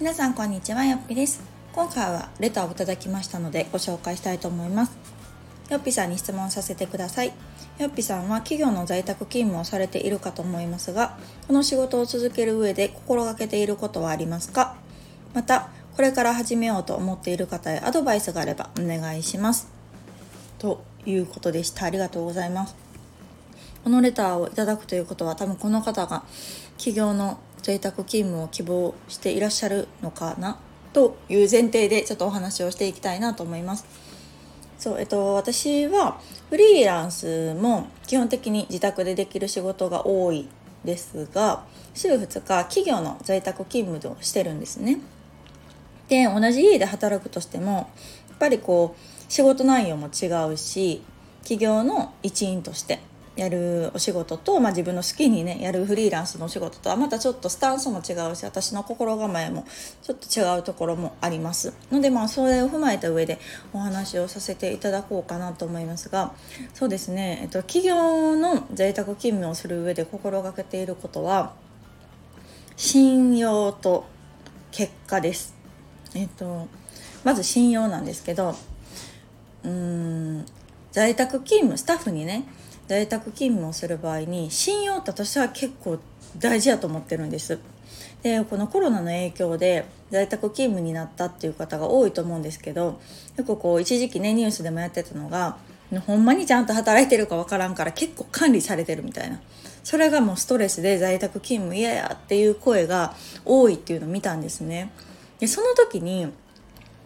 皆さんこんにちはよっぴです。今回はレターをいただきましたのでご紹介したいと思います。よっぴさんに質問させてください。よっぴさんは企業の在宅勤務をされているかと思いますがこの仕事を続ける上で心がけていることはありますか？またこれから始めようと思っている方へアドバイスがあればお願いします。ということでした。ありがとうございます。このレターをいただくということは多分この方が企業の在宅勤務を希望していらっしゃるのかなという前提でちょっとお話をしていきたいなと思います。そうえっと、私はフリーランスも基本的に自宅でできる仕事が多いですが週2日企業の在宅勤務をしてるんですね。で同じ家で働くとしてもやっぱりこう仕事内容も違うし企業の一員としてやるお仕事と、まあ、自分の好きにねやるフリーランスのお仕事とはまたちょっとスタンスも違うし私の心構えもちょっと違うところもありますのでまあそれを踏まえた上でお話をさせていただこうかなと思いますがそうですね、えっと、企業の在宅勤務をする上で心がけていることは信用と結果です。えっとまず信用なんですけどうーん在宅勤務スタッフにね在宅勤務をする場合に信用って私は結構大事やと思ってるんです。でこのコロナの影響で在宅勤務になったっていう方が多いと思うんですけどよくこう一時期ねニュースでもやってたのがほんまにちゃんと働いてるかわからんから結構管理されてるみたいなそれがもうストレスで在宅勤務嫌やっていう声が多いっていうのを見たんですね。でその時に、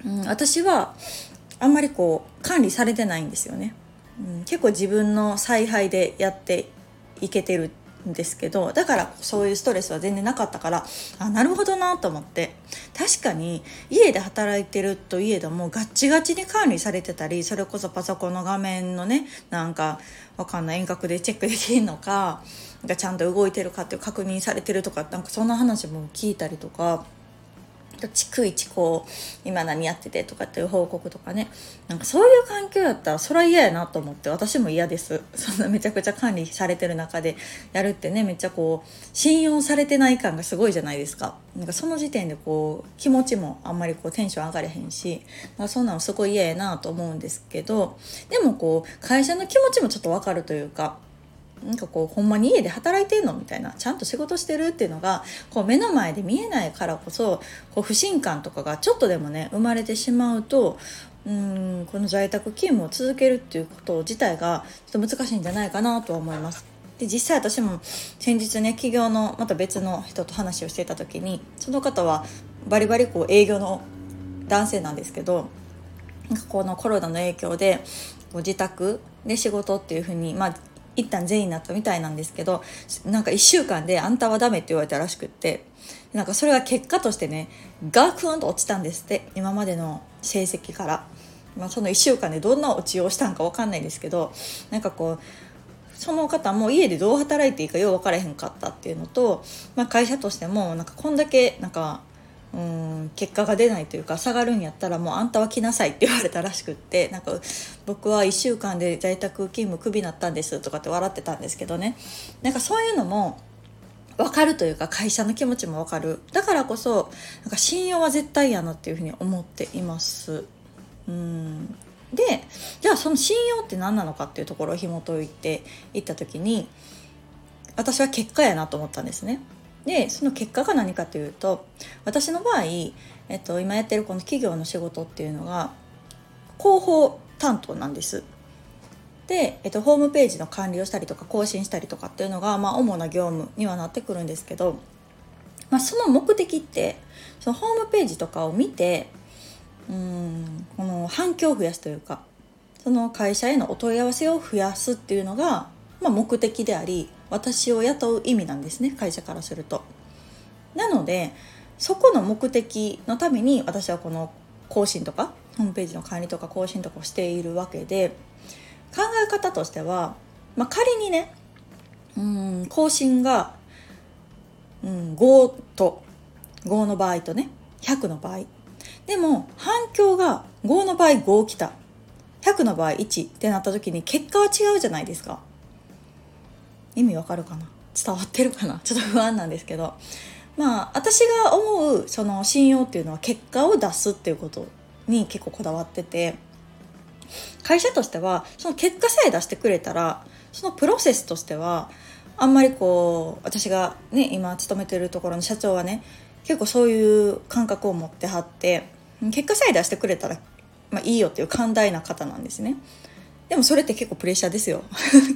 うん、私はあんまりこう管理されてないんですよね。うん、結構自分の采配でやっていけてるんですけどだからそういうストレスは全然なかったからあなるほどなと思って確かに家で働いてるといえどもガッチガチに管理されてたりそれこそパソコンの画面のねなんかわかんない遠隔でチェックできるのかがちゃんと動いてるかっていう確認されてるとかなんかそんな話も聞いたりとか逐一こう今何やっててとかっていう報告とかね。なんかそういう環境やったらそれは嫌やなと思って私も嫌です。そんなめちゃくちゃ管理されてる中でやるってねめっちゃこう信用されてない感がすごいじゃないですか。なんかその時点でこう気持ちもあんまりこうテンション上がれへんし、まあ、そんなのすごい嫌やなと思うんですけどでもこう会社の気持ちもちょっとわかるというかなんかこうほんまに家で働いてんのみたいなちゃんと仕事してるっていうのがこう目の前で見えないからこそこう不信感とかがちょっとでもね生まれてしまうとうんこの在宅勤務を続けるっていうこと自体がちょっと難しいんじゃないかなとは思います。で実際私も先日ね企業のまた別の人と話をしてた時にその方はバリバリこう営業の男性なんですけどなんかこのコロナの影響でこう自宅で仕事っていうふうに、まあ、一旦全員になったみたいなんですけどなんか1週間であんたはダメって言われたらしくってなんかそれが結果としてねガクンと落ちたんですって今までの成績から、まあ、その1週間でどんな落ちをしたんか分かんないですけどなんかこうその方も家でどう働いていいかよう分からへんかったっていうのと、まあ、会社としてもなんかこんだけなんかうん結果が出ないというか下がるんやったらもうあんたは来なさいって言われたらしくってなんか僕は1週間で在宅勤務クビになったんですとかって笑ってたんですけどね。なんかそういうのも分かるというか会社の気持ちも分かる。だからこそなんか信用は絶対やなっていうふうに思っています。うん。でじゃあその信用って何なのかっていうところを紐解いていった時に私は結果やなと思ったんですね。でその結果が何かというと私の場合、えっと、今やってるこの企業の仕事っていうのが広報担当なんです。で、えっと、ホームページの管理をしたりとか更新したりとかっていうのが、まあ、主な業務にはなってくるんですけど、まあ、その目的ってそのホームページとかを見てうんこの反響を増やすというかその会社へのお問い合わせを増やすっていうのが、まあ、目的であり私を雇う意味なんですね会社からすると。なのでそこの目的のために私はこの更新とかホームページの管理とか更新とかをしているわけで考え方としては、まあ、仮にねうん更新が、うん、5と5の場合とね100の場合でも反響が5の場合5来た100の場合1ってなった時に結果は違うじゃないですか。意味わかるかな？伝わってるかな？ちょっと不安なんですけど。まあ私が思うその信用っていうのは結果を出すっていうことに結構こだわってて。会社としてはその結果さえ出してくれたらそのプロセスとしてはあんまりこう私がね今勤めてるところの社長はね結構そういう感覚を持ってはって結果さえ出してくれたら、まあ、いいよっていう寛大な方なんですね。でもそれって結構プレッシャーですよ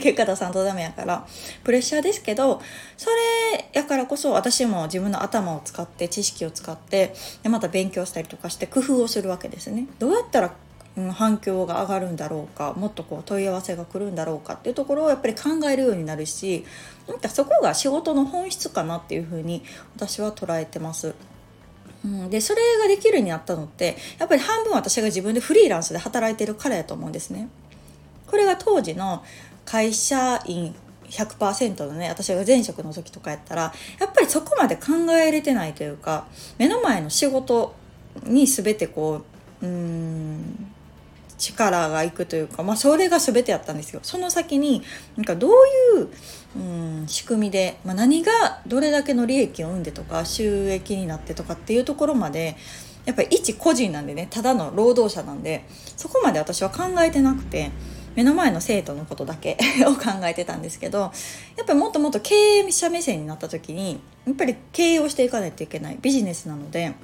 結果出さんとダメやからプレッシャーですけどそれやからこそ私も自分の頭を使って知識を使ってでまた勉強したりとかして工夫をするわけですねどうやったらうん反響が上がるんだろうかもっとこう問い合わせが来るんだろうかっていうところをやっぱり考えるようになるしなんかそこが仕事の本質かなっていうふうに私は捉えてます。うん、でそれができるようになったのってやっぱり半分私が自分でフリーランスで働いてるからやと思うんですね。これが当時の会社員100%のね私が前職の時とかやったらやっぱりそこまで考えれてないというか目の前の仕事に全てこううん力がいくというか、まあ、それが全てやったんですよ。その先になんかどういううん仕組みで、まあ、何がどれだけの利益を生んでとか収益になってとかっていうところまでやっぱり一個人なんでねただの労働者なんでそこまで私は考えてなくて。目の前の生徒のことだけ を考えてたんですけどやっぱりもっともっと経営者目線になった時にやっぱり経営をしていかないといけないビジネスなので、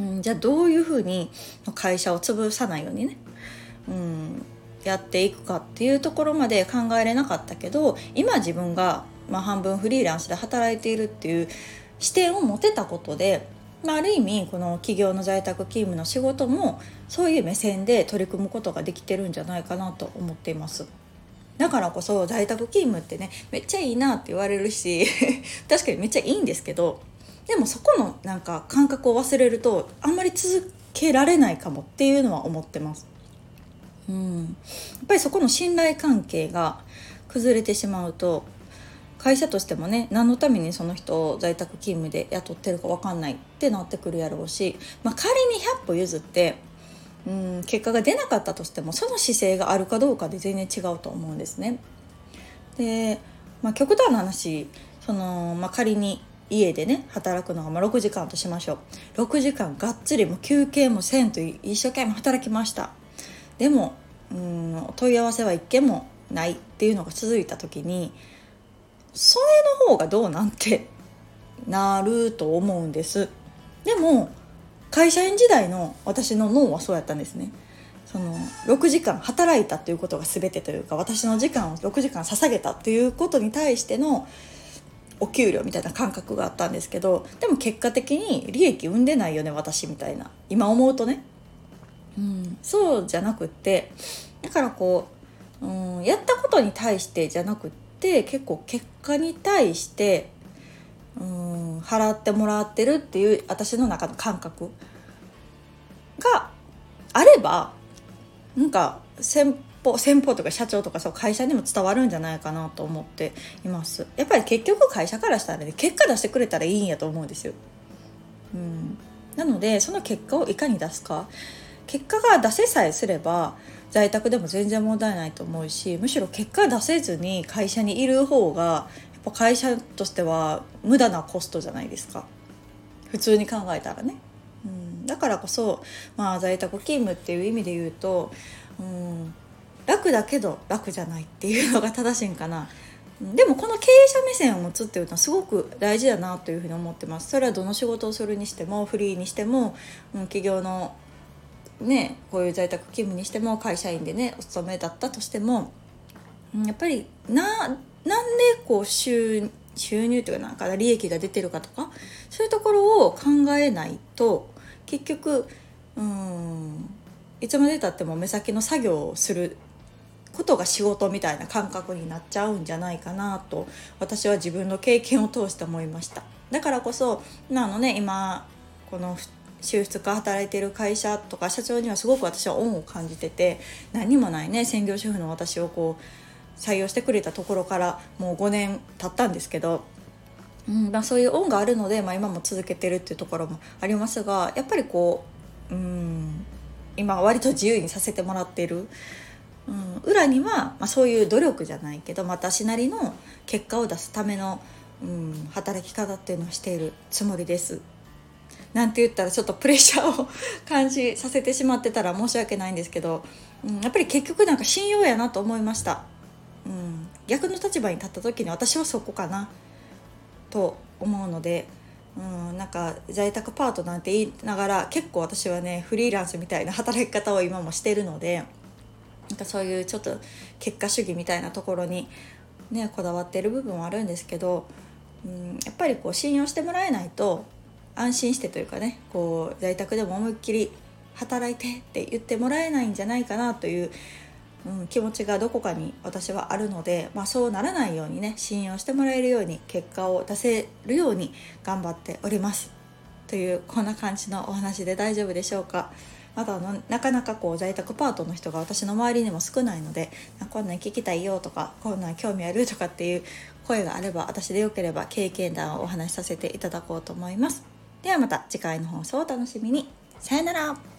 うん、じゃあどういうふうに会社を潰さないようにね、うん、やっていくかっていうところまで考えれなかったけど今自分が、まあ、半分フリーランスで働いているっていう視点を持てたことでまあ、ある意味この企業の在宅勤務の仕事もそういう目線で取り組むことができてるんじゃないかなと思っています。だからこそ在宅勤務ってねめっちゃいいなって言われるし 確かにめっちゃいいんですけどでもそこのなんか感覚を忘れるとあんまり続けられないかもっていうのは思ってます。うん。やっぱりそこの信頼関係が崩れてしまうと会社としてもね何のためにその人を在宅勤務で雇ってるか分かんないってなってくるやろうし、まあ、仮に100歩譲ってうん結果が出なかったとしてもその姿勢があるかどうかで全然違うと思うんですね。で、まあ、極端な話その、まあ、仮に家でね働くのがま6時間としましょう6時間がっつりも休憩もせんと一生懸命働きましたでもうん問い合わせは1件もないっていうのが続いた時にそれの方がどうなんてなると思うんです。でも会社員時代の私の脳はそうやったんですね。その6時間働いたっていうことが全てというか私の時間を6時間捧げたっていうことに対してのお給料みたいな感覚があったんですけどでも結果的に利益生んでないよね私みたいな。今思うとね、うん、そうじゃなくってだからこう、うん、やったことに対してじゃなくてって結構結果に対してうん払ってもらってるっていう私の中の感覚があればなんか先方先方とか社長とかそう会社にも伝わるんじゃないかなと思っています。やっぱり結局会社からしたらね結果出してくれたらいいんやと思うんですよ、うん、なのでその結果をいかに出すか。結果が出せさえすれば在宅でも全然問題ないと思うしむしろ結果出せずに会社にいる方がやっぱ会社としては無駄なコストじゃないですか。普通に考えたらね。うん、だからこそ、まあ、在宅勤務っていう意味で言うと、うん、楽だけど楽じゃないっていうのが正しいんかな。でもこの経営者目線を持つっていうのはすごく大事だなというふうに思ってます。それはどの仕事をするにしてもフリーにしても、うん、企業のねこういう在宅勤務にしても会社員でねお勤めだったとしてもやっぱりななんでこう収収入というかなんか利益が出てるかとかそういうところを考えないと結局うんいつまでたっても目先の作業をすることが仕事みたいな感覚になっちゃうんじゃないかなと私は自分の経験を通して思いました。だからこそあのね今この収出か働いてる会社とか社長にはすごく私は恩を感じてて何もないね専業主婦の私をこう採用してくれたところからもう5年経ったんですけど、うんまあ、そういう恩があるので、まあ、今も続けてるっていうところもありますがやっぱりこううん今割と自由にさせてもらってる。うん、裏には、まあ、そういう努力じゃないけど私なりの結果を出すための、うん、働き方っていうのをしているつもりです。なんて言ったらちょっとプレッシャーを感じさせてしまってたら申し訳ないんですけど、うん、やっぱり結局なんか信用やなと思いました、うん、逆の立場に立った時に私はそこかな。と思うので、うん、なんか在宅パートなんて言いながら結構私はねフリーランスみたいな働き方を今もしてるのでなんかそういうちょっと結果主義みたいなところにねこだわってる部分はあるんですけど、うん、やっぱりこう信用してもらえないと安心してというかねこう在宅でも思いっきり働いてって言ってもらえないんじゃないかなという、うん、気持ちがどこかに私はあるので、まあ、そうならないようにね信用してもらえるように結果を出せるように頑張っておりますというこんな感じのお話で大丈夫でしょうか。まだのなかなかこう在宅パートの人が私の周りにも少ないのでこんなん聞きたいよとかこんなん興味あるとかっていう声があれば私でよければ経験談をお話しさせていただこうと思います。ではまた次回の放送をお楽しみに。さよなら。